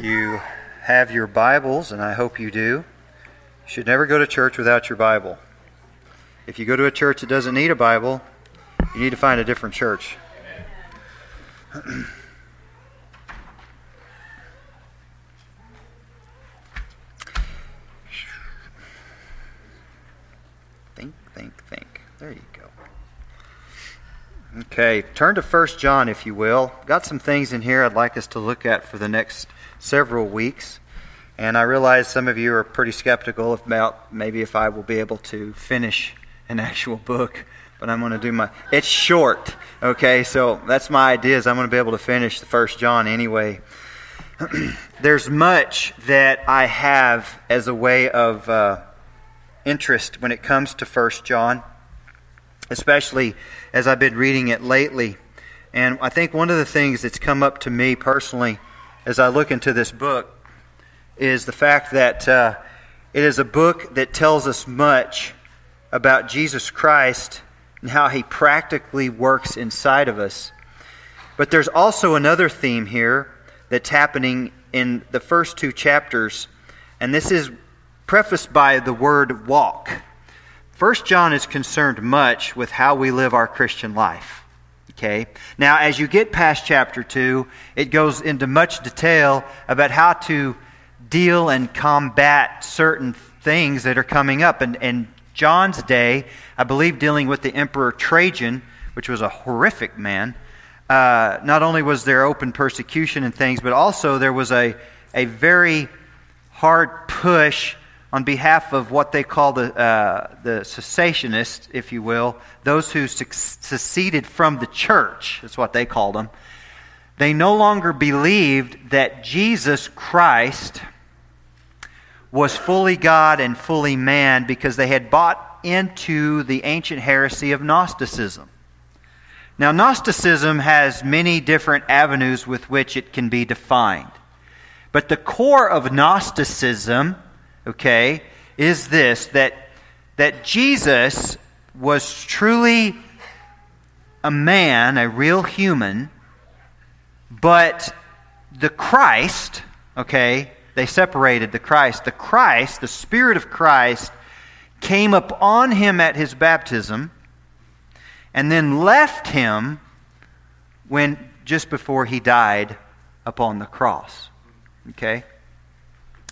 You have your Bibles, and I hope you do, you should never go to church without your Bible. If you go to a church that doesn't need a Bible, you need to find a different church. think, think, think. There you go. Okay, turn to 1 John, if you will. Got some things in here I'd like us to look at for the next several weeks. And I realize some of you are pretty skeptical about maybe if I will be able to finish an actual book, but I'm going to do my. It's short, okay? So that's my idea. Is I'm going to be able to finish the First John anyway. There's much that I have as a way of uh, interest when it comes to First John, especially as I've been reading it lately. And I think one of the things that's come up to me personally as I look into this book is the fact that uh, it is a book that tells us much about Jesus Christ and how he practically works inside of us. But there's also another theme here that's happening in the first two chapters, and this is prefaced by the word walk. First John is concerned much with how we live our Christian life. Okay? Now, as you get past chapter 2, it goes into much detail about how to deal and combat certain things that are coming up. And in John's day, I believe dealing with the Emperor Trajan, which was a horrific man, uh, not only was there open persecution and things, but also there was a, a very hard push on behalf of what they call the, uh, the cessationists, if you will, those who seceded from the church, that's what they called them. They no longer believed that Jesus Christ was fully God and fully man because they had bought into the ancient heresy of Gnosticism. Now, Gnosticism has many different avenues with which it can be defined. But the core of Gnosticism okay, is this that, that Jesus was truly a man, a real human, but the Christ, okay, they separated the Christ. The Christ, the Spirit of Christ, came upon him at his baptism and then left him when just before he died upon the cross. Okay?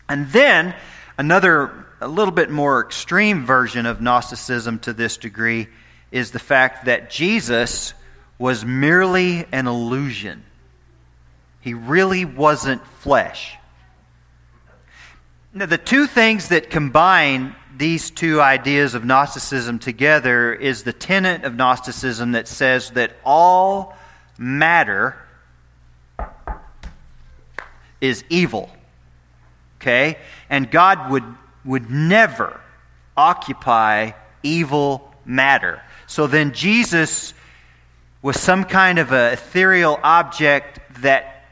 And then Another, a little bit more extreme version of Gnosticism to this degree is the fact that Jesus was merely an illusion. He really wasn't flesh. Now, the two things that combine these two ideas of Gnosticism together is the tenet of Gnosticism that says that all matter is evil. Okay? And God would, would never occupy evil matter. So then Jesus was some kind of an ethereal object that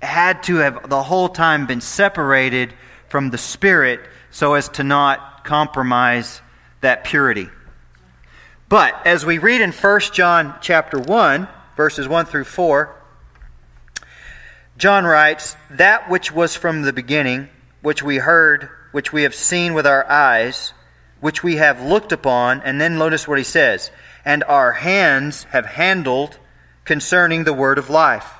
had to have the whole time been separated from the Spirit so as to not compromise that purity. But as we read in 1 John chapter 1, verses 1 through 4, John writes, That which was from the beginning, which we heard, which we have seen with our eyes, which we have looked upon, and then notice what he says, and our hands have handled concerning the word of life.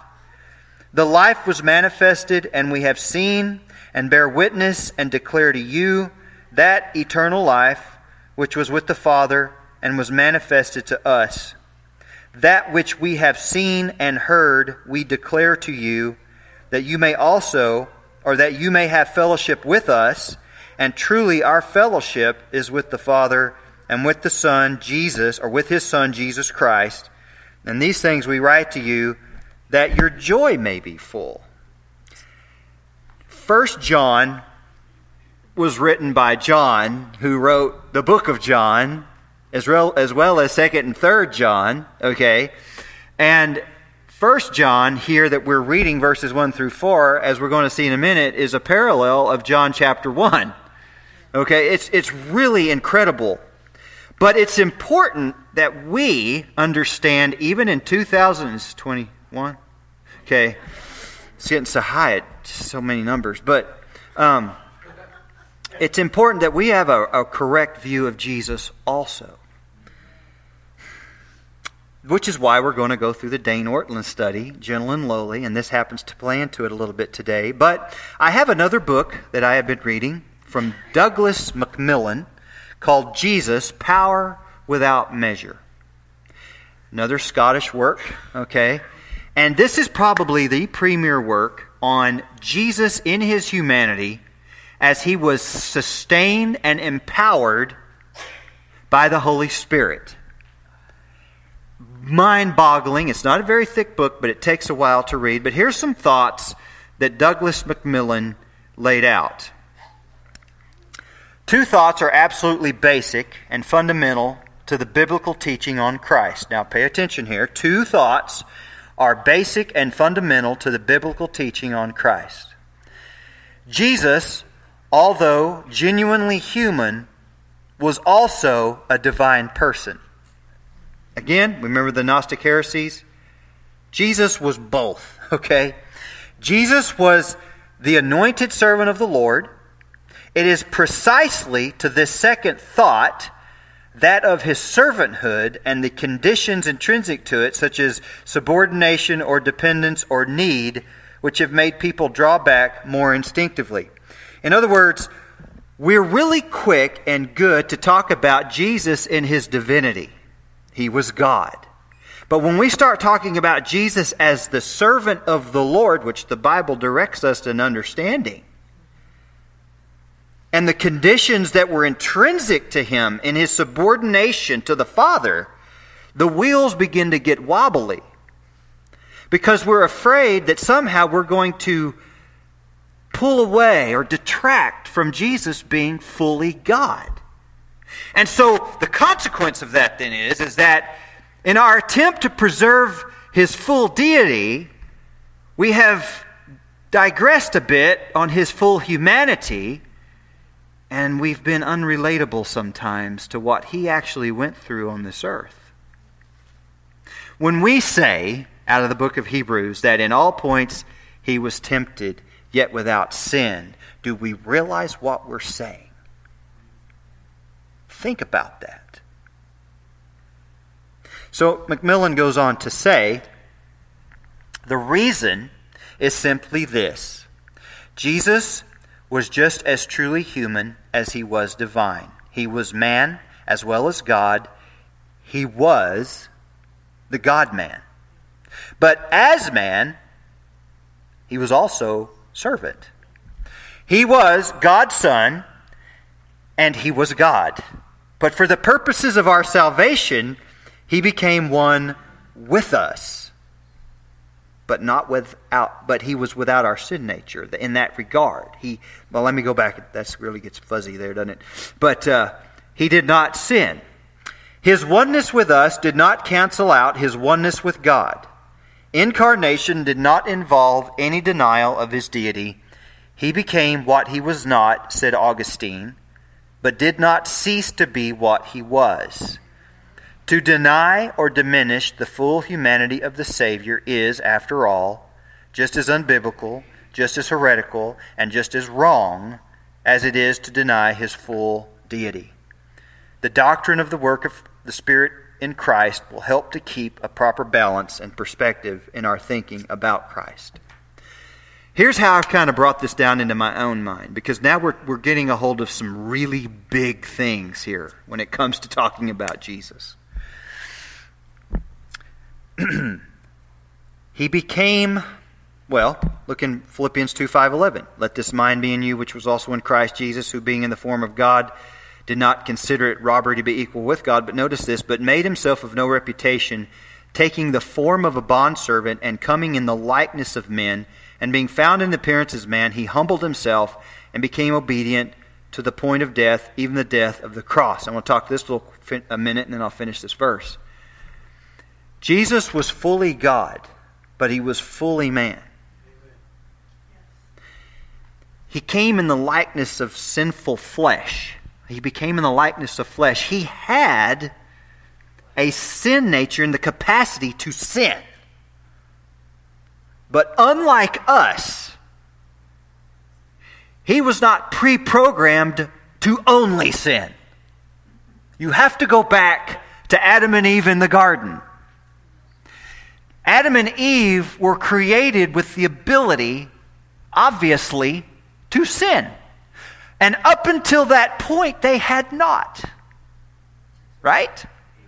The life was manifested, and we have seen and bear witness and declare to you that eternal life which was with the Father and was manifested to us. That which we have seen and heard, we declare to you, that you may also or that you may have fellowship with us. And truly, our fellowship is with the Father and with the Son, Jesus, or with his Son, Jesus Christ. And these things we write to you that your joy may be full. First John was written by John, who wrote the book of John, as well as, well as 2nd and 3rd John, okay? And First John here that we're reading verses 1 through 4 as we're going to see in a minute is a parallel of John chapter 1. Okay, it's it's really incredible. But it's important that we understand even in 2021. Okay. It's getting so high just so many numbers. But um, it's important that we have a, a correct view of Jesus also. Which is why we're going to go through the Dane Ortlund study, Gentle and Lowly, and this happens to play into it a little bit today. But I have another book that I have been reading from Douglas Macmillan called Jesus Power Without Measure. Another Scottish work, okay? And this is probably the premier work on Jesus in his humanity as he was sustained and empowered by the Holy Spirit. Mind boggling. It's not a very thick book, but it takes a while to read. But here's some thoughts that Douglas Macmillan laid out. Two thoughts are absolutely basic and fundamental to the biblical teaching on Christ. Now, pay attention here. Two thoughts are basic and fundamental to the biblical teaching on Christ. Jesus, although genuinely human, was also a divine person. Again, remember the Gnostic heresies? Jesus was both, okay? Jesus was the anointed servant of the Lord. It is precisely to this second thought that of his servanthood and the conditions intrinsic to it, such as subordination or dependence or need, which have made people draw back more instinctively. In other words, we're really quick and good to talk about Jesus in his divinity. He was God. But when we start talking about Jesus as the servant of the Lord, which the Bible directs us in understanding, and the conditions that were intrinsic to him in his subordination to the Father, the wheels begin to get wobbly. Because we're afraid that somehow we're going to pull away or detract from Jesus being fully God. And so the consequence of that then is, is that in our attempt to preserve his full deity, we have digressed a bit on his full humanity and we've been unrelatable sometimes to what he actually went through on this earth. When we say, out of the book of Hebrews, that in all points he was tempted, yet without sin, do we realize what we're saying? Think about that. So Macmillan goes on to say the reason is simply this Jesus was just as truly human as he was divine. He was man as well as God. He was the God man. But as man, he was also servant. He was God's son, and he was God. But for the purposes of our salvation, he became one with us. But not without but he was without our sin nature in that regard. He well let me go back. That really gets fuzzy there doesn't it? But uh, he did not sin. His oneness with us did not cancel out his oneness with god. Incarnation did not involve any denial of his deity. He became what he was not said augustine but did not cease to be what he was to deny or diminish the full humanity of the Savior is, after all, just as unbiblical, just as heretical, and just as wrong as it is to deny his full deity. The doctrine of the work of the Spirit in Christ will help to keep a proper balance and perspective in our thinking about Christ. Here's how I've kind of brought this down into my own mind, because now we're, we're getting a hold of some really big things here when it comes to talking about Jesus. he became well, look in Philippians 2 5 11. Let this mind be in you, which was also in Christ Jesus, who being in the form of God, did not consider it robbery to be equal with God. But notice this, but made himself of no reputation, taking the form of a bondservant, and coming in the likeness of men, and being found in appearance as man, he humbled himself and became obedient to the point of death, even the death of the cross. I want to talk this little a minute, and then I'll finish this verse. Jesus was fully God, but he was fully man. He came in the likeness of sinful flesh. He became in the likeness of flesh. He had a sin nature and the capacity to sin. But unlike us, He was not pre programmed to only sin. You have to go back to Adam and Eve in the garden. Adam and Eve were created with the ability, obviously, to sin. And up until that point, they had not. Right?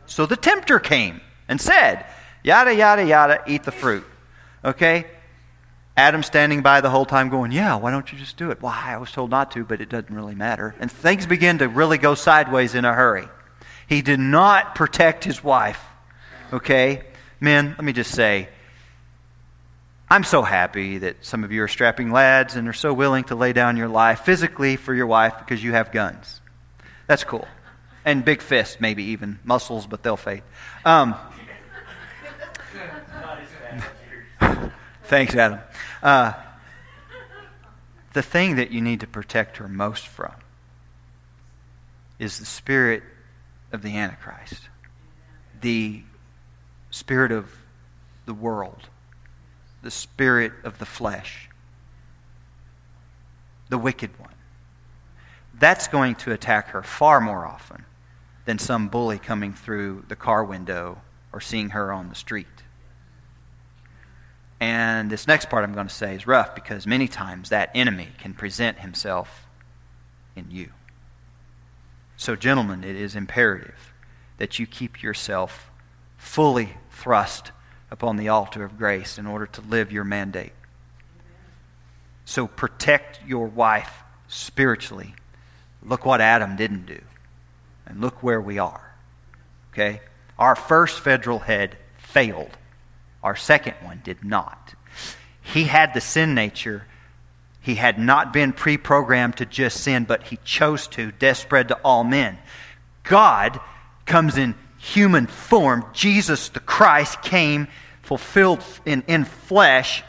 So the tempter came and said, yada, yada, yada, eat the fruit. Okay? Adam standing by the whole time going, Yeah, why don't you just do it? Why? I was told not to, but it doesn't really matter. And things begin to really go sideways in a hurry. He did not protect his wife. Okay? Men, let me just say, I'm so happy that some of you are strapping lads and are so willing to lay down your life physically for your wife because you have guns. That's cool. And big fists, maybe even muscles, but they'll fade. Um, thanks, Adam. Uh, the thing that you need to protect her most from is the spirit of the Antichrist, the spirit of the world, the spirit of the flesh, the wicked one. That's going to attack her far more often than some bully coming through the car window or seeing her on the street. And this next part I'm going to say is rough because many times that enemy can present himself in you. So, gentlemen, it is imperative that you keep yourself fully thrust upon the altar of grace in order to live your mandate. So, protect your wife spiritually. Look what Adam didn't do, and look where we are. Okay? Our first federal head failed, our second one did not. He had the sin nature he had not been pre programmed to just sin, but he chose to, death spread to all men. God comes in human form. Jesus the Christ came fulfilled in, in flesh.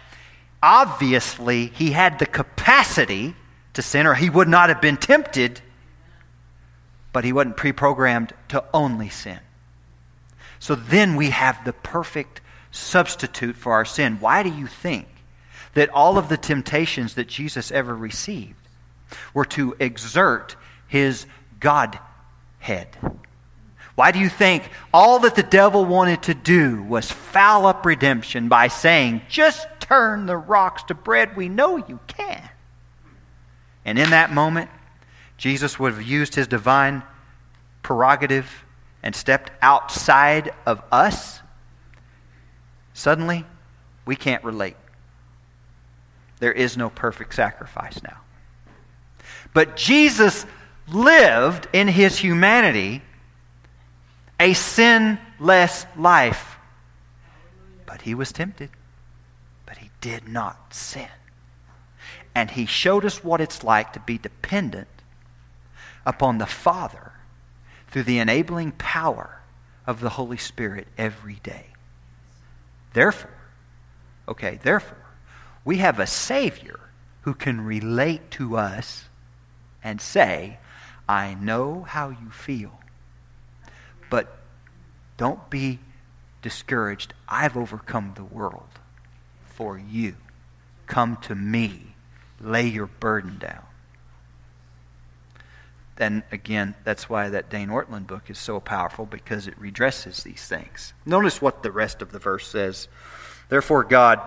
Obviously, he had the capacity to sin, or he would not have been tempted, but he wasn't pre programmed to only sin. So then we have the perfect substitute for our sin. Why do you think that all of the temptations that Jesus ever received were to exert his Godhead. Why do you think all that the devil wanted to do was foul up redemption by saying, just turn the rocks to bread? We know you can. And in that moment, Jesus would have used his divine prerogative and stepped outside of us. Suddenly, we can't relate. There is no perfect sacrifice now. But Jesus lived in his humanity a sinless life. But he was tempted. But he did not sin. And he showed us what it's like to be dependent upon the Father through the enabling power of the Holy Spirit every day. Therefore, okay, therefore, we have a Savior who can relate to us and say, I know how you feel. But don't be discouraged. I've overcome the world for you. Come to me. Lay your burden down. And again, that's why that Dane Ortlund book is so powerful because it redresses these things. Notice what the rest of the verse says. Therefore, God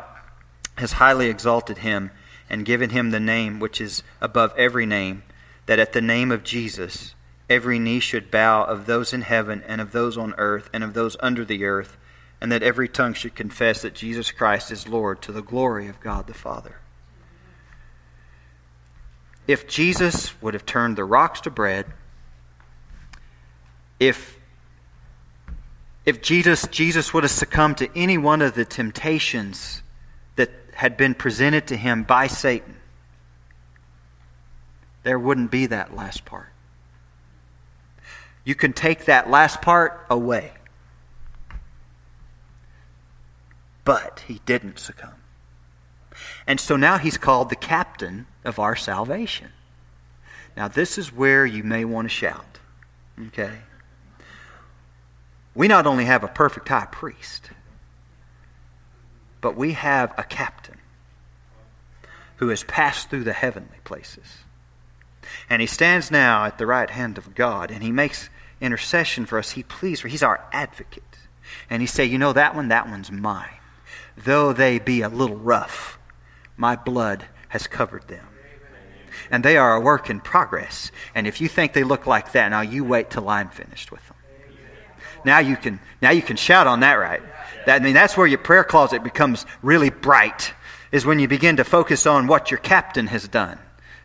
has highly exalted him and given him the name which is above every name, that at the name of Jesus every knee should bow of those in heaven and of those on earth and of those under the earth, and that every tongue should confess that Jesus Christ is Lord to the glory of God the Father. If Jesus would have turned the rocks to bread, if if Jesus, Jesus would have succumbed to any one of the temptations that had been presented to him by Satan, there wouldn't be that last part. You can take that last part away. But he didn't succumb. And so now he's called the captain of our salvation. Now, this is where you may want to shout. Okay? We not only have a perfect high priest, but we have a captain who has passed through the heavenly places. And he stands now at the right hand of God, and he makes intercession for us. He pleads for. He's our advocate. And he say, you know that one, that one's mine. Though they be a little rough, my blood has covered them. And they are a work in progress. And if you think they look like that, now you wait till I'm finished with them. Now you can now you can shout on that right. That, I mean that's where your prayer closet becomes really bright is when you begin to focus on what your captain has done.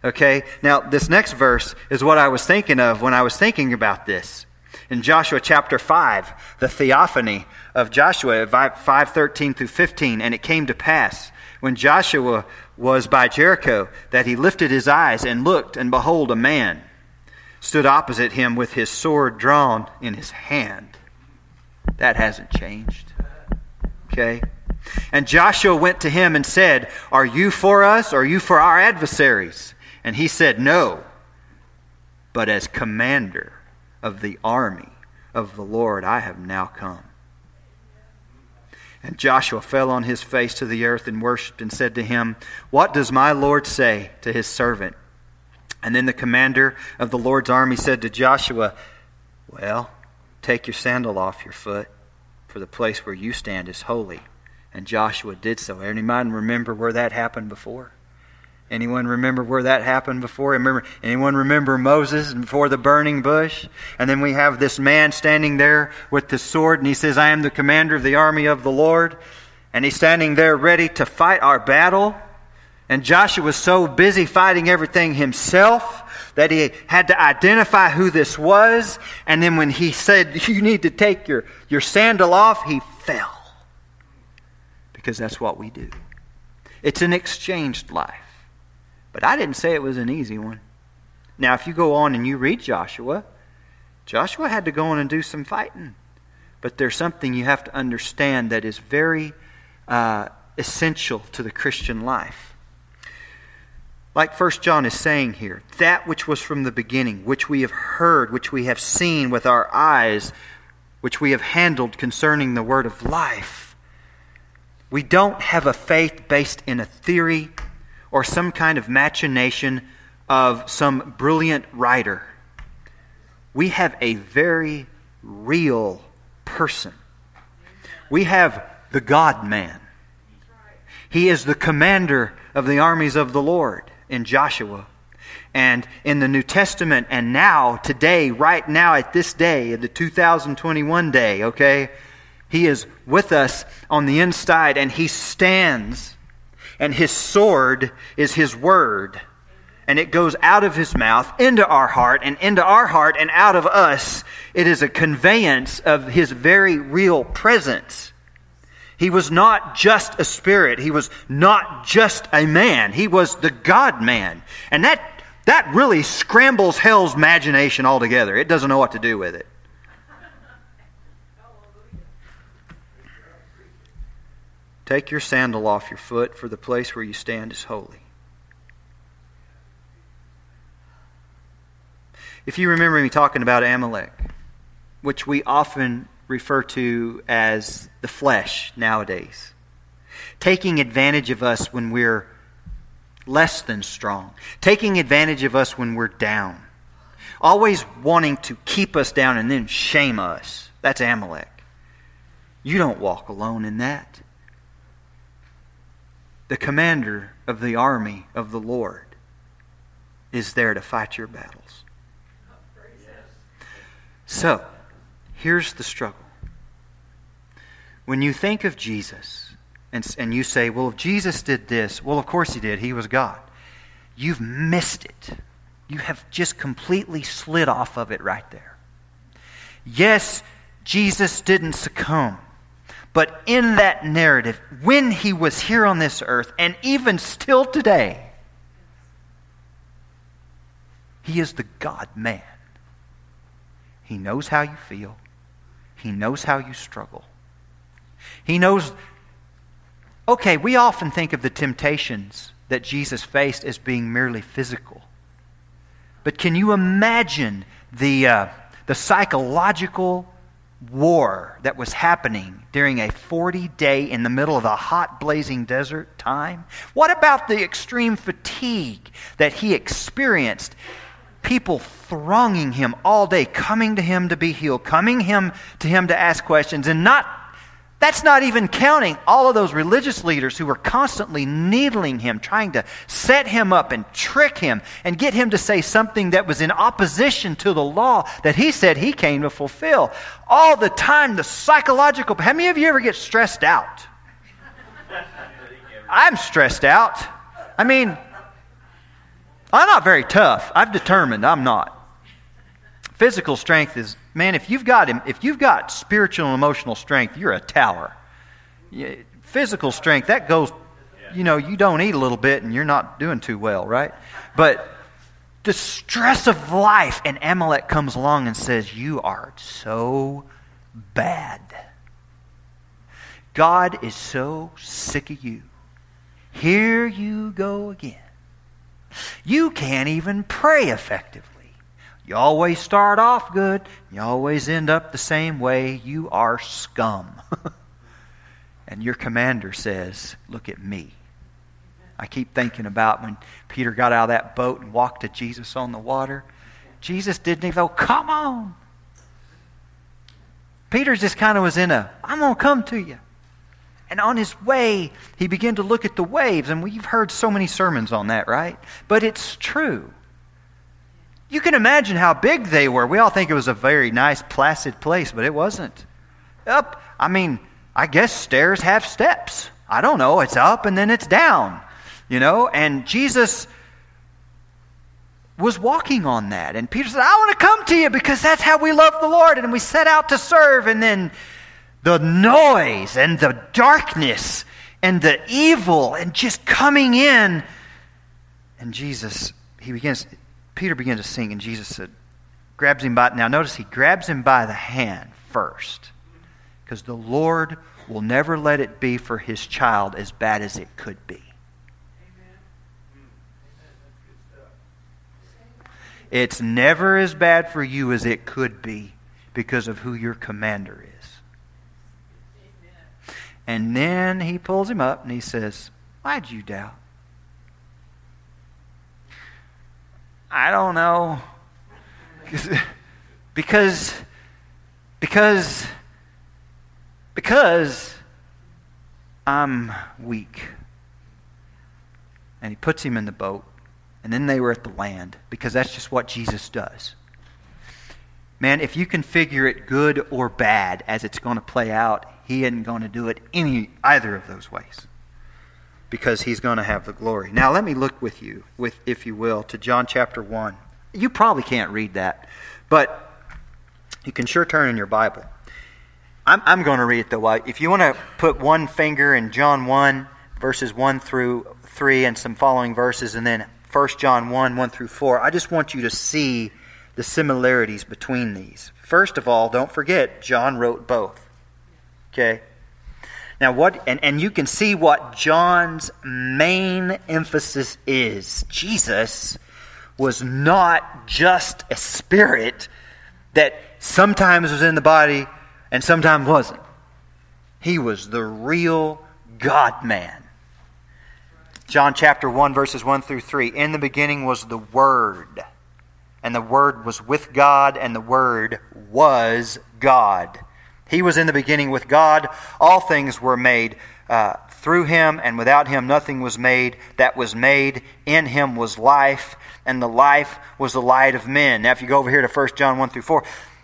Okay? Now, this next verse is what I was thinking of when I was thinking about this. In Joshua chapter 5, the theophany of Joshua, 5:13 through 15, and it came to pass when Joshua was by Jericho that he lifted his eyes and looked, and behold, a man stood opposite him with his sword drawn in his hand. That hasn't changed. Okay? And Joshua went to him and said, Are you for us or are you for our adversaries? And he said, No, but as commander of the army of the Lord I have now come. And Joshua fell on his face to the earth and worshipped and said to him, What does my Lord say to his servant? And then the commander of the Lord's army said to Joshua, Well, take your sandal off your foot, for the place where you stand is holy. And Joshua did so. Anyone remember where that happened before? Anyone remember where that happened before? Remember, anyone remember Moses before the burning bush? And then we have this man standing there with the sword, and he says, I am the commander of the army of the Lord. And he's standing there ready to fight our battle. And Joshua was so busy fighting everything himself that he had to identify who this was. And then when he said, You need to take your, your sandal off, he fell because that's what we do. It's an exchanged life. But I didn't say it was an easy one. Now, if you go on and you read Joshua, Joshua had to go on and do some fighting. But there's something you have to understand that is very uh, essential to the Christian life. Like First John is saying here, that which was from the beginning, which we have heard, which we have seen with our eyes, which we have handled concerning the word of life we don't have a faith based in a theory or some kind of machination of some brilliant writer. We have a very real person. We have the God man. He is the commander of the armies of the Lord in Joshua. And in the New Testament, and now, today, right now, at this day, the 2021 day, okay? He is with us on the inside, and He stands, and His sword is His word. And it goes out of His mouth into our heart, and into our heart, and out of us. It is a conveyance of His very real presence. He was not just a spirit. He was not just a man. He was the God man. And that, that really scrambles hell's imagination altogether. It doesn't know what to do with it. Take your sandal off your foot, for the place where you stand is holy. If you remember me talking about Amalek, which we often refer to as the flesh nowadays, taking advantage of us when we're less than strong, taking advantage of us when we're down, always wanting to keep us down and then shame us. That's Amalek. You don't walk alone in that the commander of the army of the Lord is there to fight your battles. So, here's the struggle. When you think of Jesus and, and you say, well, if Jesus did this, well, of course he did. He was God. You've missed it. You have just completely slid off of it right there. Yes, Jesus didn't succumb. But in that narrative, when he was here on this earth, and even still today, he is the God man. He knows how you feel, he knows how you struggle. He knows, okay, we often think of the temptations that Jesus faced as being merely physical. But can you imagine the, uh, the psychological war that was happening during a 40 day in the middle of a hot blazing desert time? What about the extreme fatigue that he experienced people thronging him all day, coming to him to be healed, coming him to him to ask questions, and not that's not even counting all of those religious leaders who were constantly needling him, trying to set him up and trick him and get him to say something that was in opposition to the law that he said he came to fulfill. All the time, the psychological. How many of you ever get stressed out? I'm stressed out. I mean, I'm not very tough. I've determined I'm not. Physical strength is man, if you've got if you've got spiritual and emotional strength, you're a tower. Physical strength that goes, you know, you don't eat a little bit and you're not doing too well, right? But the stress of life, and Amalek comes along and says, "You are so bad. God is so sick of you. Here you go again. You can't even pray effectively." You always start off good. You always end up the same way. You are scum. and your commander says, Look at me. I keep thinking about when Peter got out of that boat and walked to Jesus on the water. Jesus didn't even go, Come on. Peter just kind of was in a, I'm going to come to you. And on his way, he began to look at the waves. And we've heard so many sermons on that, right? But it's true. You can imagine how big they were. We all think it was a very nice, placid place, but it wasn't. Up, I mean, I guess stairs have steps. I don't know. It's up and then it's down, you know? And Jesus was walking on that. And Peter said, I want to come to you because that's how we love the Lord. And we set out to serve. And then the noise and the darkness and the evil and just coming in. And Jesus, he begins, Peter began to sing, and Jesus said, grabs him by, now notice he grabs him by the hand first, because the Lord will never let it be for his child as bad as it could be. Amen. It's never as bad for you as it could be because of who your commander is. And then he pulls him up and he says, Why'd you doubt? I don't know. because, because, because I'm weak. And he puts him in the boat. And then they were at the land because that's just what Jesus does. Man, if you can figure it good or bad as it's going to play out, he isn't going to do it any either of those ways because he's going to have the glory. Now, let me look with you, with, if you will, to John chapter 1. You probably can't read that, but you can sure turn in your Bible. I'm, I'm going to read it though. If you want to put one finger in John 1, verses 1 through 3, and some following verses, and then 1 John 1, 1 through 4, I just want you to see the similarities between these. First of all, don't forget, John wrote both. Okay? Now, what, and, and you can see what John's main emphasis is. Jesus was not just a spirit that sometimes was in the body and sometimes wasn't. He was the real God man. John chapter 1, verses 1 through 3. In the beginning was the Word, and the Word was with God, and the Word was God. He was in the beginning with God. All things were made uh, through him, and without him nothing was made that was made. In him was life, and the life was the light of men. Now, if you go over here to 1 John 1 through 4,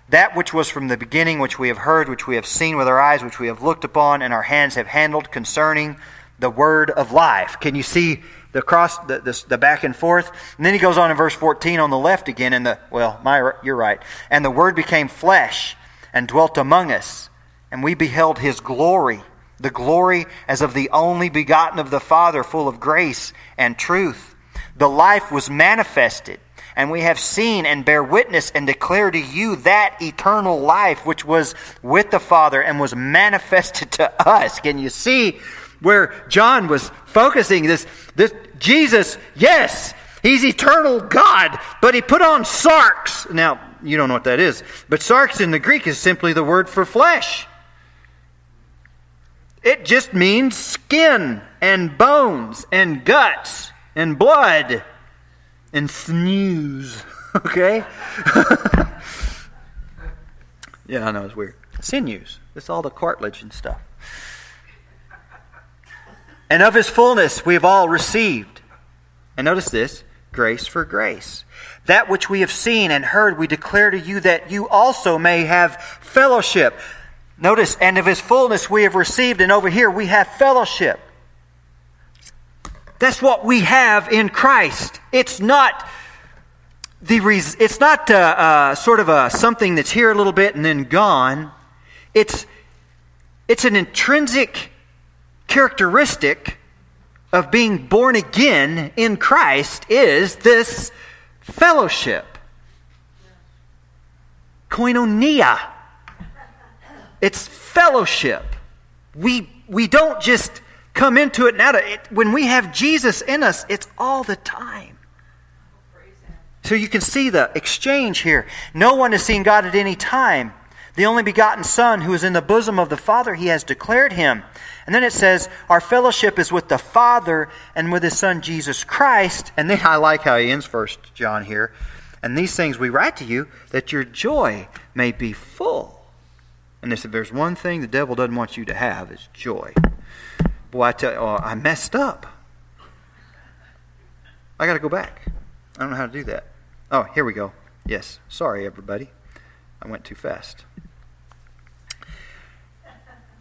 that which was from the beginning, which we have heard, which we have seen with our eyes, which we have looked upon, and our hands have handled concerning the word of life. Can you see the cross, the, the, the, back and forth? And then he goes on in verse 14 on the left again, and the, well, my, you're right. And the word became flesh and dwelt among us, and we beheld his glory, the glory as of the only begotten of the Father, full of grace and truth. The life was manifested, and we have seen and bear witness and declare to you that eternal life which was with the Father and was manifested to us. Can you see where John was focusing this, this Jesus, yes, he's eternal God, but he put on sarx. Now, you don't know what that is. But sarx in the Greek is simply the word for flesh. It just means skin and bones and guts and blood and snooze. okay? yeah, I know it's weird. Sinews. It's all the cartilage and stuff. And of his fullness we have all received. And notice this grace for grace. That which we have seen and heard, we declare to you that you also may have fellowship. Notice, and of his fullness we have received, and over here we have fellowship. That's what we have in Christ. It's not the res- it's not uh, uh, sort of a something that's here a little bit and then gone. It's it's an intrinsic characteristic of being born again in Christ is this fellowship. Koinonia. It's fellowship. We, we don't just come into it now. It, when we have Jesus in us, it's all the time. So you can see the exchange here. No one has seen God at any time. The only begotten Son who is in the bosom of the Father, he has declared him. And then it says, Our fellowship is with the Father and with his Son Jesus Christ. And then I like how he ends First John here. And these things we write to you that your joy may be full. And if there's one thing the devil doesn't want you to have, is joy. Boy, I tell you, oh, I messed up. I got to go back. I don't know how to do that. Oh, here we go. Yes. Sorry, everybody. I went too fast.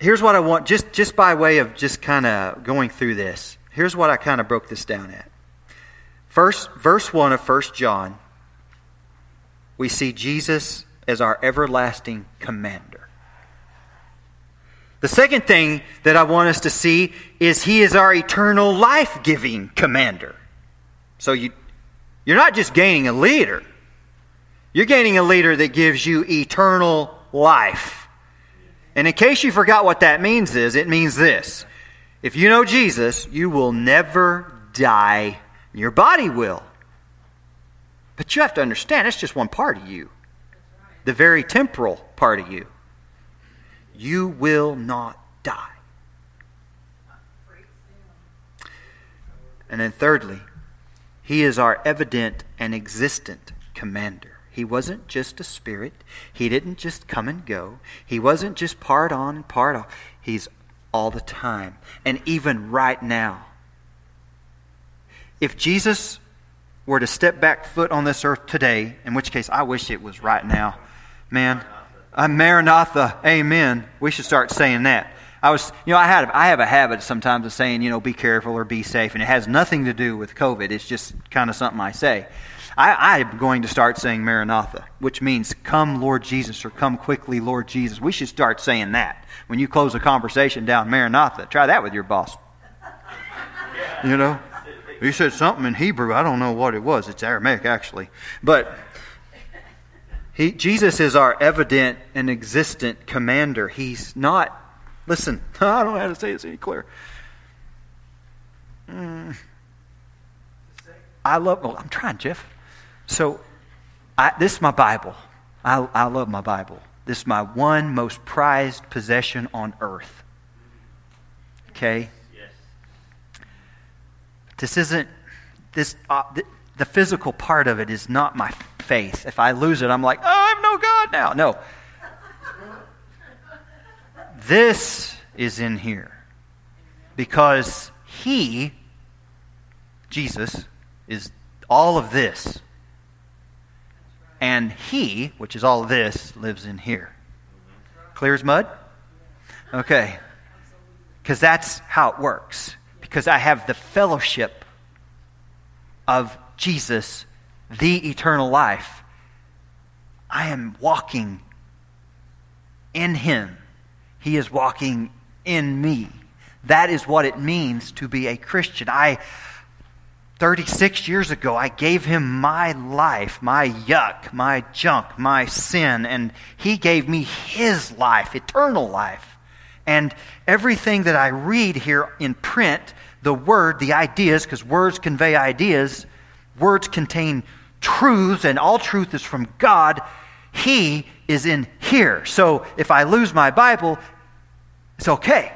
Here's what I want, just, just by way of just kind of going through this. Here's what I kind of broke this down at. First, verse 1 of 1 John, we see Jesus as our everlasting commander. The second thing that I want us to see is he is our eternal life giving commander. So you, you're not just gaining a leader, you're gaining a leader that gives you eternal life. And in case you forgot what that means is, it means this. If you know Jesus, you will never die. Your body will. But you have to understand, it's just one part of you. The very temporal part of you. You will not die. And then thirdly, he is our evident and existent commander. He wasn't just a spirit. He didn't just come and go. He wasn't just part on and part off. He's all the time. And even right now. If Jesus were to step back foot on this earth today, in which case I wish it was right now, man, I'm Maranatha, amen. We should start saying that. I was, you know, I had, I have a habit sometimes of saying, you know, be careful or be safe, and it has nothing to do with COVID. It's just kind of something I say. I, I'm going to start saying Maranatha, which means come, Lord Jesus, or come quickly, Lord Jesus. We should start saying that. When you close a conversation down Maranatha, try that with your boss. You know? He said something in Hebrew. I don't know what it was. It's Aramaic, actually. But he, Jesus is our evident and existent commander. He's not, listen, I don't know how to say this any clearer. Mm, I love, well, I'm trying, Jeff. So, I, this is my Bible. I, I love my Bible. This is my one most prized possession on earth. Okay? Yes. This isn't, this, uh, the, the physical part of it is not my faith. If I lose it, I'm like, oh, I'm no God now. No. This is in here. Because He, Jesus, is all of this. And he, which is all this, lives in here. Clear as mud? Okay. Because that's how it works. Because I have the fellowship of Jesus, the eternal life. I am walking in him. He is walking in me. That is what it means to be a Christian. I 36 years ago, I gave him my life, my yuck, my junk, my sin, and he gave me his life, eternal life. And everything that I read here in print, the word, the ideas, because words convey ideas, words contain truths, and all truth is from God. He is in here. So if I lose my Bible, it's okay.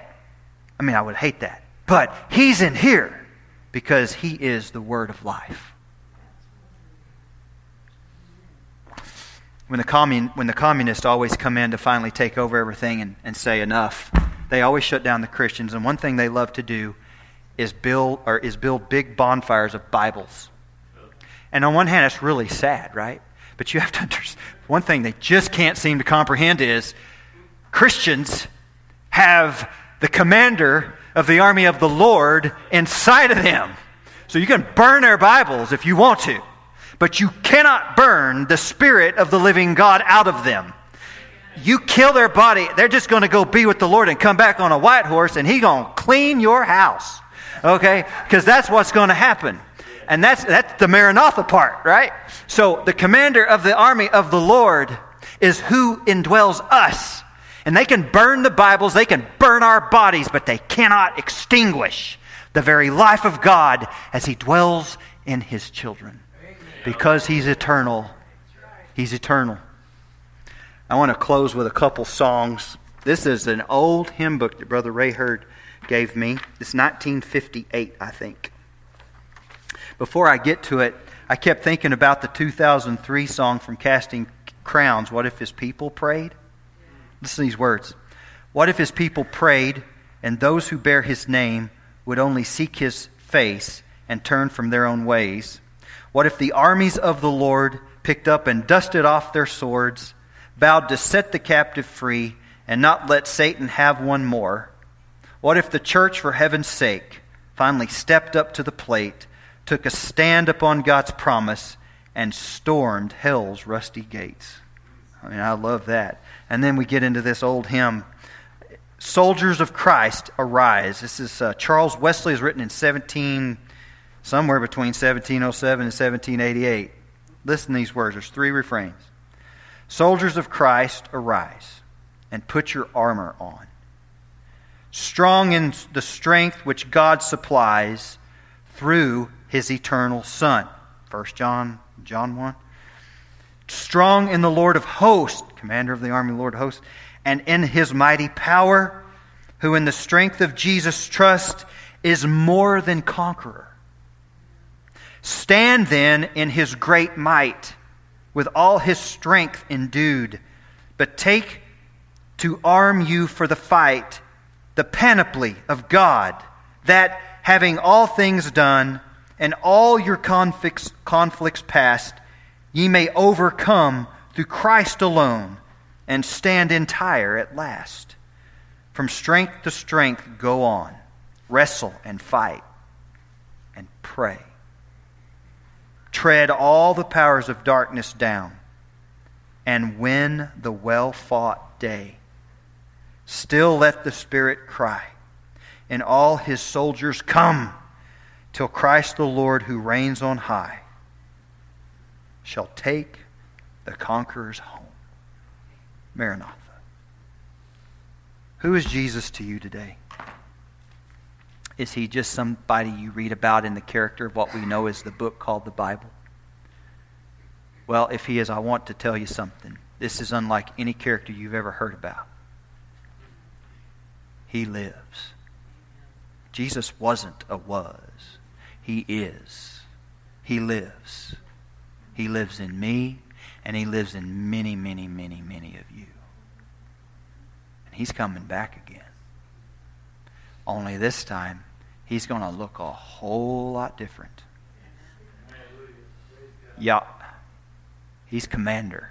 I mean, I would hate that. But he's in here because he is the word of life. when the, commun, when the communists always come in to finally take over everything and, and say enough, they always shut down the Christians. And one thing they love to do is build, or is build big bonfires of Bibles. And on one hand, it's really sad, right? But you have to understand one thing they just can't seem to comprehend is Christians have the commander of the army of the Lord inside of them. So you can burn their Bibles if you want to, but you cannot burn the Spirit of the living God out of them. You kill their body, they're just going to go be with the Lord and come back on a white horse, and He going to clean your house. Okay? Because that's what's going to happen. And that's, that's the Maranatha part, right? So the commander of the army of the Lord is who indwells us. And they can burn the Bibles, they can burn our bodies, but they cannot extinguish the very life of God as He dwells in His children. Because He's eternal. He's eternal. I want to close with a couple songs. This is an old hymn book that Brother Ray Hurd gave me. It's 1958, I think. Before I get to it, I kept thinking about the 2003 song from Casting Crowns, What If His People Prayed? Listen to these words. What if his people prayed, and those who bear his name would only seek his face and turn from their own ways? What if the armies of the Lord picked up and dusted off their swords, vowed to set the captive free, and not let Satan have one more? What if the church, for heaven's sake, finally stepped up to the plate, took a stand upon God's promise, and stormed hell's rusty gates? I mean, I love that. And then we get into this old hymn, Soldiers of Christ, Arise. This is uh, Charles Wesley, is written in 17, somewhere between 1707 and 1788. Listen to these words. There's three refrains. Soldiers of Christ, arise and put your armor on. Strong in the strength which God supplies through his eternal Son. 1 John, John 1 strong in the Lord of hosts, commander of the army, Lord of hosts, and in his mighty power, who in the strength of Jesus' trust is more than conqueror. Stand then in his great might, with all his strength endued, but take to arm you for the fight the panoply of God, that having all things done and all your conflicts, conflicts past, ye may overcome through Christ alone and stand entire at last. From strength to strength, go on, wrestle and fight, and pray. Tread all the powers of darkness down, and win the well fought day. Still let the Spirit cry, and all his soldiers come, till Christ the Lord, who reigns on high, shall take the conquerors home. Maranatha. Who is Jesus to you today? Is he just somebody you read about in the character of what we know as the book called the Bible? Well, if he is, I want to tell you something. This is unlike any character you've ever heard about. He lives. Jesus wasn't a was, he is. He lives. He lives in me, and He lives in many, many, many, many of you. And He's coming back again. Only this time, He's going to look a whole lot different. Yeah. He's commander.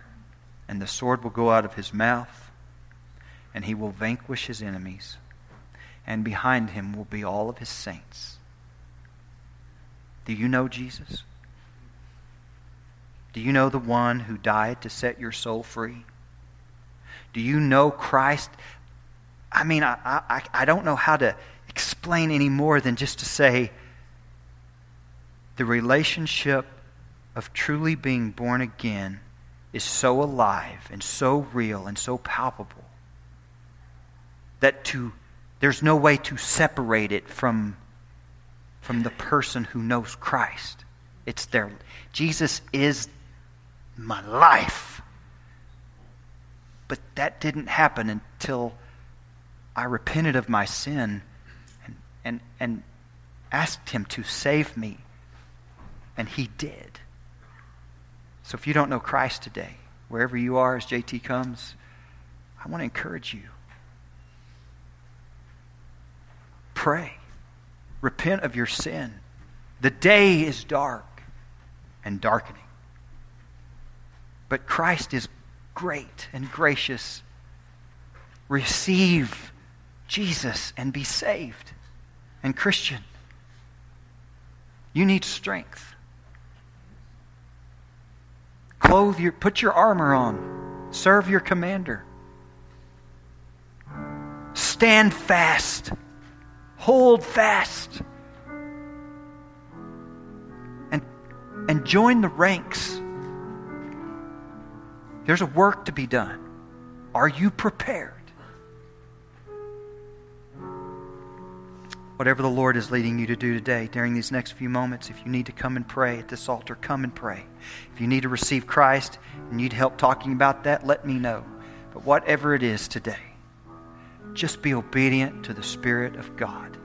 And the sword will go out of his mouth, and he will vanquish his enemies. And behind him will be all of his saints. Do you know Jesus? Do you know the one who died to set your soul free? Do you know Christ? I mean, I, I, I don't know how to explain any more than just to say the relationship of truly being born again is so alive and so real and so palpable that to there's no way to separate it from from the person who knows Christ. It's there. Jesus is my life. But that didn't happen until I repented of my sin and, and, and asked Him to save me. And He did. So if you don't know Christ today, wherever you are as JT comes, I want to encourage you. Pray. Repent of your sin. The day is dark and darkening. But Christ is great and gracious. Receive Jesus and be saved. And Christian, you need strength. Clothe your, put your armor on. Serve your commander. Stand fast. Hold fast. And, and join the ranks. There's a work to be done. Are you prepared? Whatever the Lord is leading you to do today during these next few moments, if you need to come and pray at this altar, come and pray. If you need to receive Christ and need help talking about that, let me know. But whatever it is today, just be obedient to the Spirit of God.